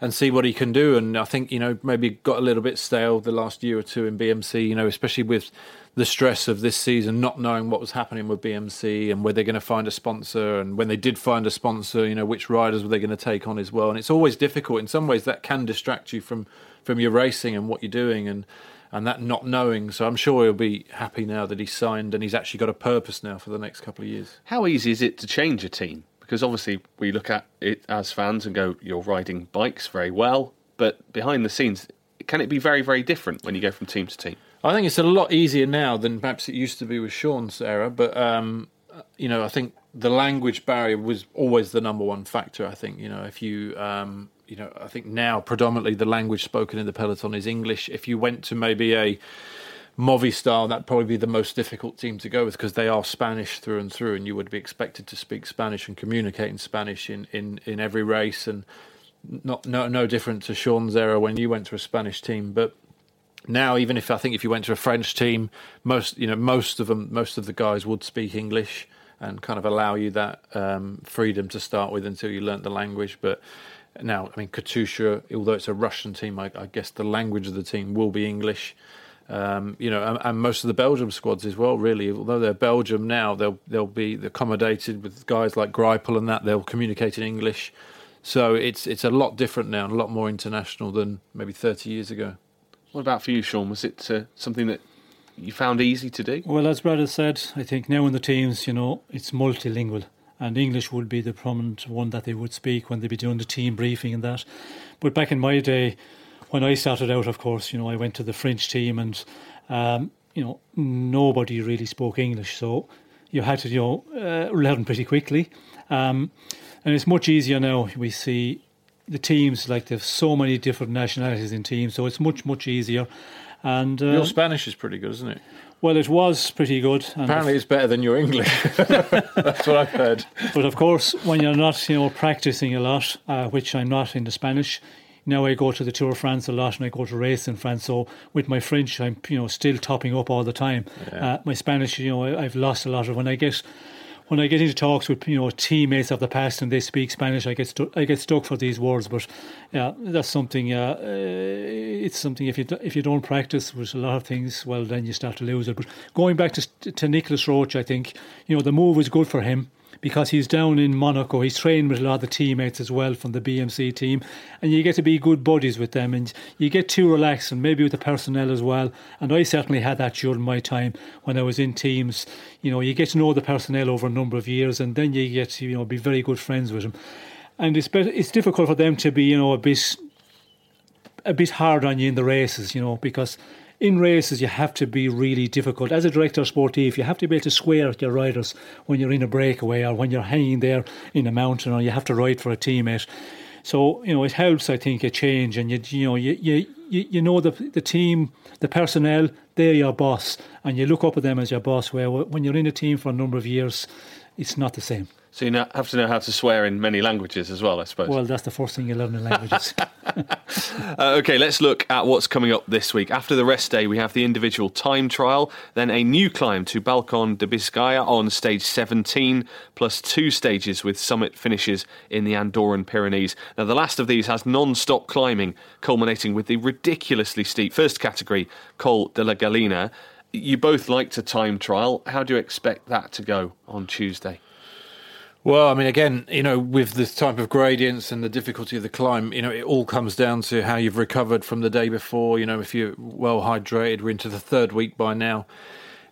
and see what he can do. And I think you know maybe got a little bit stale the last year or two in BMC. You know, especially with the stress of this season, not knowing what was happening with BMC and where they're going to find a sponsor, and when they did find a sponsor, you know, which riders were they going to take on as well. And it's always difficult in some ways. That can distract you from from your racing and what you're doing and and that not knowing. So I'm sure he'll be happy now that he's signed and he's actually got a purpose now for the next couple of years. How easy is it to change a team? Because obviously we look at it as fans and go, "You're riding bikes very well," but behind the scenes, can it be very, very different when you go from team to team? I think it's a lot easier now than perhaps it used to be with Sean's era, but um, you know, I think the language barrier was always the number one factor. I think you know if you um, you know, I think now predominantly the language spoken in the peloton is English. If you went to maybe a Movistar, that'd probably be the most difficult team to go with because they are Spanish through and through, and you would be expected to speak Spanish and communicate in Spanish in, in, in every race, and not no no different to Sean's era when you went to a Spanish team, but. Now, even if I think if you went to a French team, most you know most of them, most of the guys would speak English and kind of allow you that um, freedom to start with until you learnt the language. But now, I mean, Katusha, although it's a Russian team, I, I guess the language of the team will be English. Um, you know, and, and, most of the Belgium squads as well. Really, although they're Belgium now, they'll they'll be accommodated with guys like Greipel and that. They'll communicate in English, so it's it's a lot different now a lot more international than maybe thirty years ago. What about for you, Sean? Was it uh, something that you found easy to do? Well, as Brad said, I think now in the teams, you know, it's multilingual and English would be the prominent one that they would speak when they'd be doing the team briefing and that. But back in my day, when I started out, of course, you know, I went to the French team and, um, you know, nobody really spoke English. So you had to, you know, uh, learn pretty quickly. Um, and it's much easier now. We see the teams, like there's so many different nationalities in teams, so it's much, much easier. And uh, Your Spanish is pretty good, isn't it? Well, it was pretty good. Apparently, it's better than your English. That's what I've heard. But of course, when you're not, you know, practicing a lot, uh, which I'm not in the Spanish. Now I go to the Tour of France a lot, and I go to race in France. So with my French, I'm you know still topping up all the time. Yeah. Uh, my Spanish, you know, I, I've lost a lot of when I get when I get into talks with you know teammates of the past and they speak Spanish, I get stu- I get stuck for these words. But yeah, that's something. Uh, it's something if you if you don't practice with a lot of things, well, then you start to lose it. But going back to to Nicolas Roche, I think you know the move was good for him because he's down in Monaco. He's trained with a lot of the teammates as well from the BMC team, and you get to be good buddies with them, and you get to relax, and maybe with the personnel as well. And I certainly had that during my time when I was in teams. You know, you get to know the personnel over a number of years, and then you get to you know be very good friends with them. And it's it's difficult for them to be you know a bit a bit hard on you in the races, you know, because in races, you have to be really difficult. As a director sportif, you have to be able to swear at your riders when you're in a breakaway or when you're hanging there in a mountain or you have to ride for a teammate. So you know it helps. I think a change, and you you know you you you know the the team, the personnel, they're your boss, and you look up at them as your boss. Where when you're in a team for a number of years, it's not the same. So you have to know how to swear in many languages as well, I suppose. Well, that's the first thing you learn in languages. Uh, okay, let's look at what's coming up this week. After the rest day, we have the individual time trial, then a new climb to Balcon de Biscaya on stage 17, plus two stages with summit finishes in the Andorran Pyrenees. Now, the last of these has non stop climbing, culminating with the ridiculously steep first category, Coll de la Gallina. You both liked a time trial. How do you expect that to go on Tuesday? Well, I mean, again, you know, with this type of gradients and the difficulty of the climb, you know, it all comes down to how you've recovered from the day before. You know, if you're well hydrated, we're into the third week by now.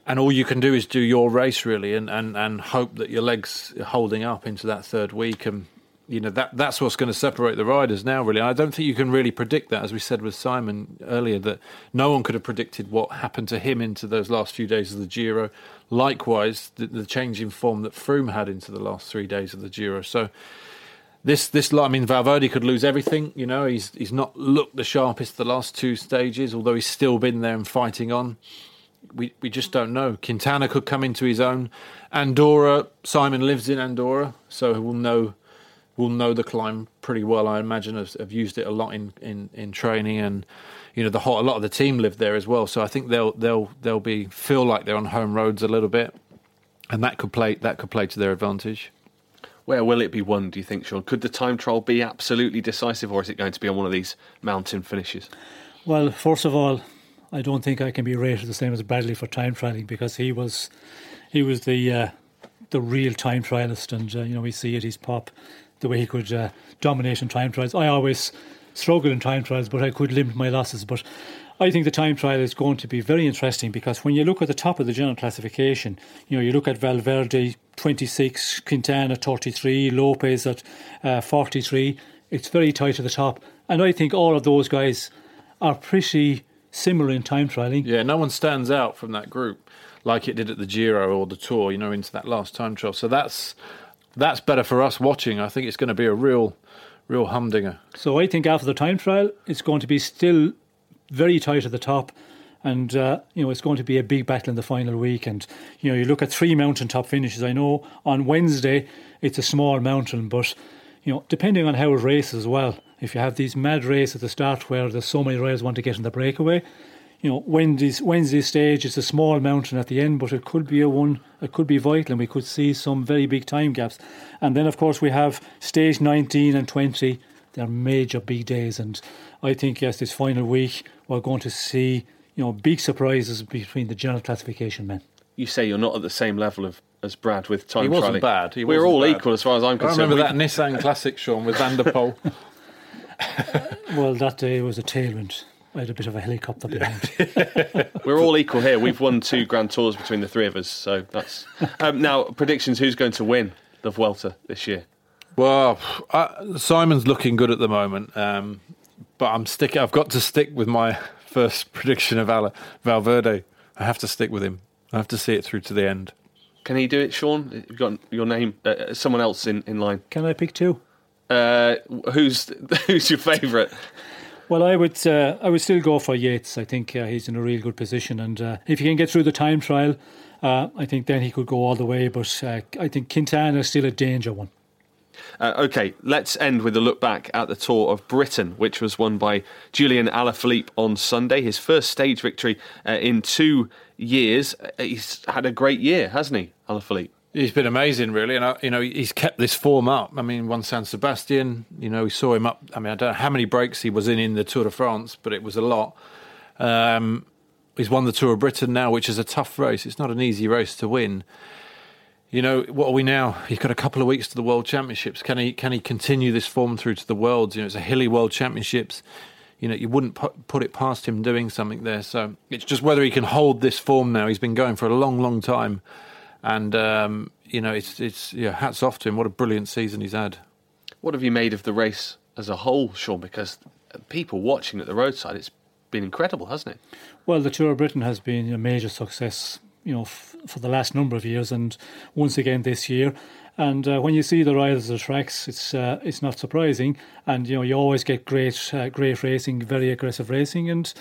And all you can do is do your race really and, and, and hope that your legs are holding up into that third week and you know that that's what's going to separate the riders now. Really, I don't think you can really predict that, as we said with Simon earlier, that no one could have predicted what happened to him into those last few days of the Giro. Likewise, the, the change in form that Froome had into the last three days of the Giro. So this this I mean Valverde could lose everything. You know, he's he's not looked the sharpest the last two stages, although he's still been there and fighting on. We we just don't know. Quintana could come into his own. Andorra, Simon lives in Andorra, so he will know will know the climb pretty well. I imagine have, have used it a lot in, in, in training, and you know the whole, a lot of the team live there as well. So I think they'll they'll they'll be feel like they're on home roads a little bit, and that could play that could play to their advantage. Where will it be won, do you think, Sean? Could the time trial be absolutely decisive, or is it going to be on one of these mountain finishes? Well, first of all, I don't think I can be rated the same as Bradley for time trialing because he was he was the uh, the real time trialist, and uh, you know we see it. He's pop the way he could uh, dominate in time trials. I always struggle in time trials, but I could limit my losses. But I think the time trial is going to be very interesting because when you look at the top of the general classification, you know, you look at Valverde 26, Quintana 33, Lopez at uh, 43. It's very tight at the top, and I think all of those guys are pretty similar in time trialing. Yeah, no one stands out from that group like it did at the Giro or the Tour. You know, into that last time trial. So that's that's better for us watching. I think it's going to be a real, real humdinger. So I think after the time trial, it's going to be still very tight at the top. And uh, you know it's going to be a big battle in the final week. And you know you look at three mountain top finishes. I know on Wednesday it's a small mountain, but you know depending on how it races as well. If you have these mad races at the start where there's so many riders want to get in the breakaway, you know, Wednesday's, Wednesday stage is a small mountain at the end, but it could be a one, it could be vital, and we could see some very big time gaps. And then, of course, we have stage 19 and 20. They're major big days, and I think yes, this final week we're going to see you know big surprises between the general classification men. You say you're not at the same level of as Brad with time. He wasn't trialing. bad. He We're wasn't all bad. equal as far as I'm concerned. I remember We- that Nissan Classic, Sean, with Van der Poel. Well, that day was a tailwind. I had a bit of a helicopter behind. We're all equal here. We've won two Grand Tours between the three of us, so that's um, now predictions. Who's going to win the Vuelta this year? Well, uh, Simon's looking good at the moment, um, but I'm stick. I've got to stick with my first prediction of Val- Valverde. I have to stick with him. I have to see it through to the end. Can he do it, Sean? You've got your name. Uh, someone else in, in line. Can I pick two? Uh, who's who's your favourite? Well, I would uh, I would still go for Yates. I think uh, he's in a real good position, and uh, if he can get through the time trial, uh, I think then he could go all the way. But uh, I think Quintana is still a danger one. Uh, okay, let's end with a look back at the Tour of Britain, which was won by Julian Alaphilippe on Sunday. His first stage victory uh, in two years. Uh, He's had a great year, hasn't he, Alaphilippe? He's been amazing, really, and you know he's kept this form up. I mean, won San Sebastian. You know, we saw him up. I mean, I don't know how many breaks he was in in the Tour de France, but it was a lot. Um, he's won the Tour of Britain now, which is a tough race. It's not an easy race to win. You know, what are we now? He's got a couple of weeks to the World Championships. Can he can he continue this form through to the Worlds? You know, it's a hilly World Championships. You know, you wouldn't put it past him doing something there. So it's just whether he can hold this form now. He's been going for a long, long time, and um, you know, it's it's yeah, hats off to him. What a brilliant season he's had. What have you made of the race as a whole, Sean? Because people watching at the roadside, it's been incredible, hasn't it? Well, the Tour of Britain has been a major success, you know, f- for the last number of years, and once again this year. And uh, when you see the riders of the tracks, it's uh, it's not surprising. And you know, you always get great uh, great racing, very aggressive racing. And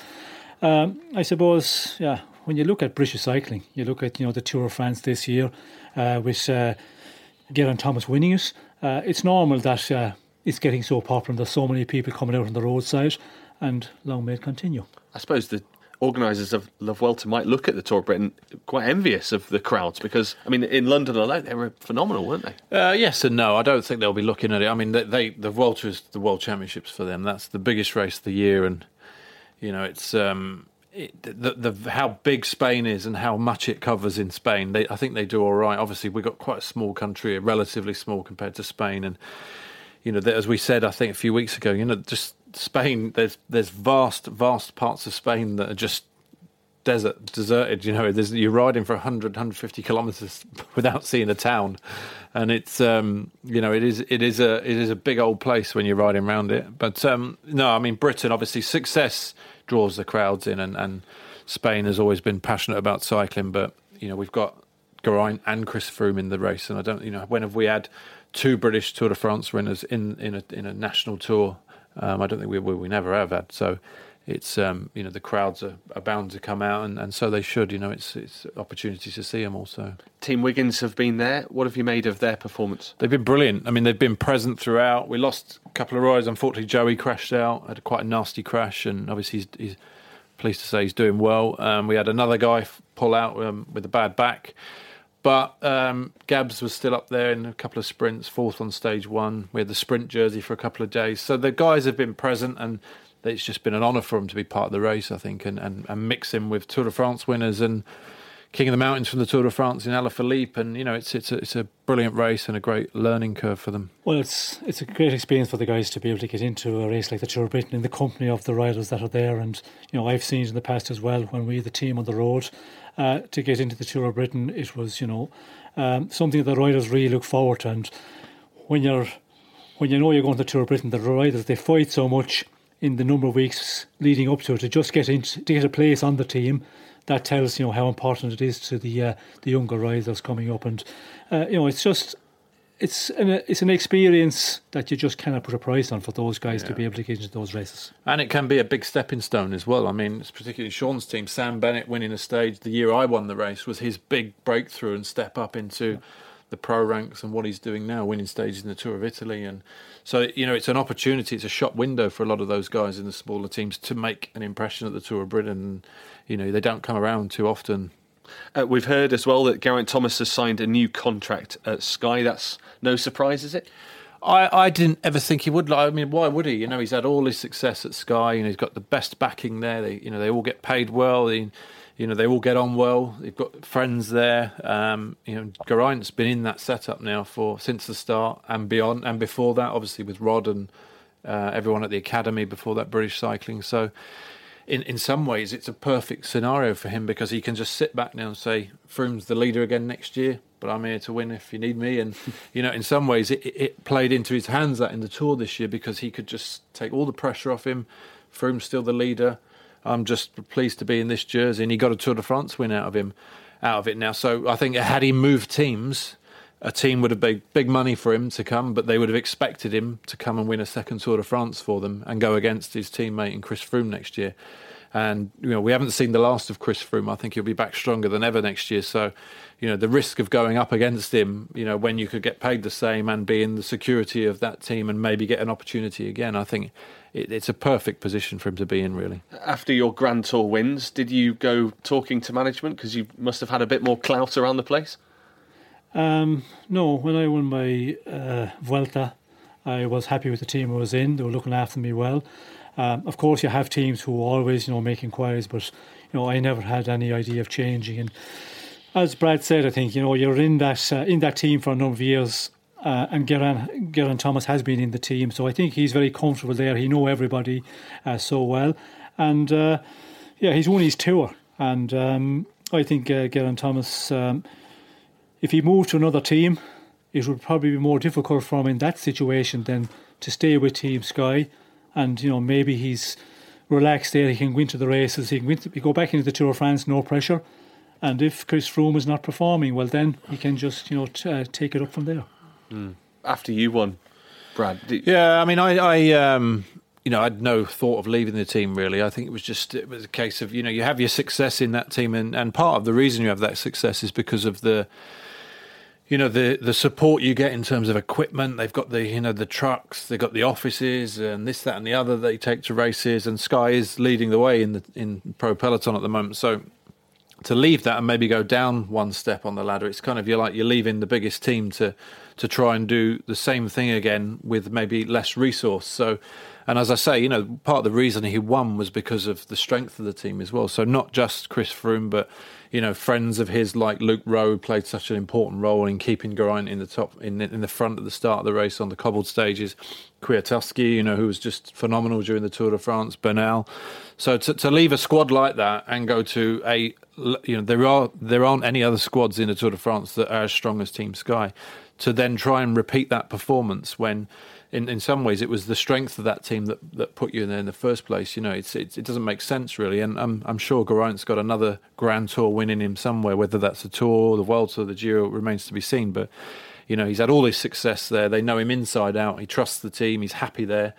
um, I suppose, yeah, when you look at British cycling, you look at you know the Tour of France this year, uh, with uh, Geraint Thomas winning it. Uh, it's normal that uh, it's getting so popular and there's so many people coming out on the roadside. and long may it continue. I suppose the organisers of La Vuelta might look at the Tour of Britain quite envious of the crowds because, I mean, in London alone, they were phenomenal, weren't they? Uh, yes and no. I don't think they'll be looking at it. I mean, they, they the Vuelta is the World Championships for them. That's the biggest race of the year, and you know, it's um, it, the, the how big Spain is and how much it covers in Spain. They, I think they do all right. Obviously, we've got quite a small country, relatively small compared to Spain, and you know, as we said, I think a few weeks ago, you know, just Spain. There's there's vast vast parts of Spain that are just desert, deserted. You know, you're riding for 100, 150 kilometres without seeing a town, and it's um, you know it is it is a it is a big old place when you're riding around it. But um, no, I mean Britain obviously success draws the crowds in, and, and Spain has always been passionate about cycling. But you know we've got Geraint and Chris Froome in the race, and I don't you know when have we had two British Tour de France winners in in a in a national tour? Um, I don't think we, we we never have had so it's um, you know the crowds are, are bound to come out, and, and so they should. You know, it's it's opportunities to see them also. Team Wiggins have been there. What have you made of their performance? They've been brilliant. I mean, they've been present throughout. We lost a couple of rides. Unfortunately, Joey crashed out. Had quite a nasty crash, and obviously he's, he's pleased to say he's doing well. Um, we had another guy pull out um, with a bad back. But um, Gabs was still up there in a couple of sprints, fourth on stage one. We had the sprint jersey for a couple of days. So the guys have been present and it's just been an honour for him to be part of the race, I think, and, and, and mix him with Tour de France winners and King of the Mountains from the Tour de France in Alaphilippe, and you know it's it's a, it's a brilliant race and a great learning curve for them. Well, it's it's a great experience for the guys to be able to get into a race like the Tour of Britain in the company of the riders that are there, and you know I've seen it in the past as well when we the team on the road uh, to get into the Tour of Britain. It was you know um, something that the riders really look forward to, and when you're when you know you're going to the Tour of Britain, the riders they fight so much in the number of weeks leading up to it to just get into to get a place on the team. That tells you know how important it is to the uh, the younger riders coming up, and uh, you know it's just it's an it's an experience that you just cannot put a price on for those guys yeah. to be able to get into those races. And it can be a big stepping stone as well. I mean, it's particularly Sean's team. Sam Bennett winning a stage the year I won the race was his big breakthrough and step up into. Yeah the pro ranks and what he's doing now, winning stages in the Tour of Italy. And so, you know, it's an opportunity, it's a shop window for a lot of those guys in the smaller teams to make an impression at the Tour of Britain. You know, they don't come around too often. Uh, we've heard as well that Geraint Thomas has signed a new contract at Sky. That's no surprise, is it? I, I didn't ever think he would. I mean, why would he? You know, he's had all his success at Sky, and he's got the best backing there. They, you know, they all get paid well. They, you know, they all get on well. They've got friends there. Um, you know, Geraint's been in that setup now for since the start and beyond, and before that, obviously with Rod and uh, everyone at the academy before that British cycling. So, in in some ways, it's a perfect scenario for him because he can just sit back now and say, "Froome's the leader again next year, but I'm here to win if you need me." And you know, in some ways, it, it played into his hands that in the tour this year because he could just take all the pressure off him. Froome's still the leader I'm just pleased to be in this jersey. And he got a Tour de France win out of him, out of it now. So I think had he moved teams, a team would have paid big money for him to come, but they would have expected him to come and win a second Tour de France for them and go against his teammate in Chris Froome next year. And you know we haven't seen the last of Chris Froome. I think he'll be back stronger than ever next year. So, you know the risk of going up against him, you know when you could get paid the same and be in the security of that team and maybe get an opportunity again, I think it, it's a perfect position for him to be in, really. After your Grand Tour wins, did you go talking to management because you must have had a bit more clout around the place? Um, no, when I won my uh, Vuelta, I was happy with the team I was in. They were looking after me well. Um, of course, you have teams who always, you know, make inquiries, but you know, I never had any idea of changing. And as Brad said, I think you know you're in that uh, in that team for a number of years uh, and Geraint, Geraint Thomas has been in the team, so I think he's very comfortable there. He know everybody uh, so well, and uh, yeah, he's won his tour, and um, I think uh, Geraint Thomas, um, if he moved to another team, it would probably be more difficult for him in that situation than to stay with Team Sky, and you know maybe he's relaxed there. He can go into the races. He can go, go back into the Tour of France, no pressure. And if Chris Froome is not performing, well, then he can just you know t- uh, take it up from there. Mm. After you won, Brad. Yeah, I mean, I, I um, you know, I had no thought of leaving the team really. I think it was just it was a case of you know you have your success in that team, and, and part of the reason you have that success is because of the you know the the support you get in terms of equipment. They've got the you know the trucks, they've got the offices, and this, that, and the other they take to races. And Sky is leading the way in the in pro peloton at the moment. So to leave that and maybe go down one step on the ladder, it's kind of you're like you're leaving the biggest team to to try and do the same thing again with maybe less resource. So. And as I say, you know, part of the reason he won was because of the strength of the team as well. So not just Chris Froome, but you know, friends of his like Luke Rowe played such an important role in keeping Geraint in the top, in in the front at the start of the race on the cobbled stages. Kwiatkowski, you know, who was just phenomenal during the Tour de France. Bernal. So to, to leave a squad like that and go to a, you know, there are there aren't any other squads in the Tour de France that are as strong as Team Sky. To then try and repeat that performance when in, in some ways it was the strength of that team that, that put you in there in the first place. You know, it's, it's it doesn't make sense really, and I'm I'm sure Geraint's got another Grand Tour win in him somewhere, whether that's the Tour, the World Tour, the Giro remains to be seen. But you know, he's had all his success there. They know him inside out. He trusts the team. He's happy there,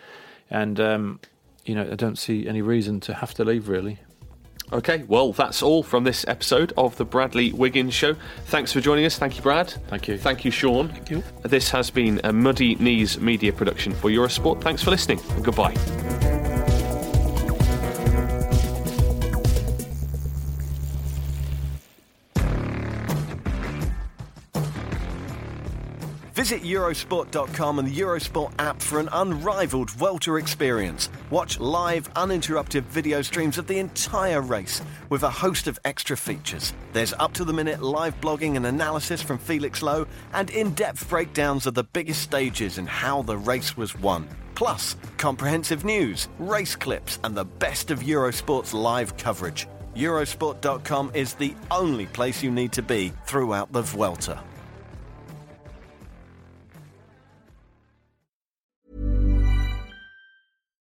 and um, you know, I don't see any reason to have to leave really. Okay, well, that's all from this episode of the Bradley Wiggins Show. Thanks for joining us. Thank you, Brad. Thank you. Thank you, Sean. Thank you. This has been a Muddy Knees media production for Eurosport. Thanks for listening and goodbye. Visit Eurosport.com and the Eurosport app for an unrivaled Vuelta experience. Watch live, uninterrupted video streams of the entire race with a host of extra features. There's up to the minute live blogging and analysis from Felix Lowe and in depth breakdowns of the biggest stages and how the race was won. Plus, comprehensive news, race clips, and the best of Eurosport's live coverage. Eurosport.com is the only place you need to be throughout the Vuelta.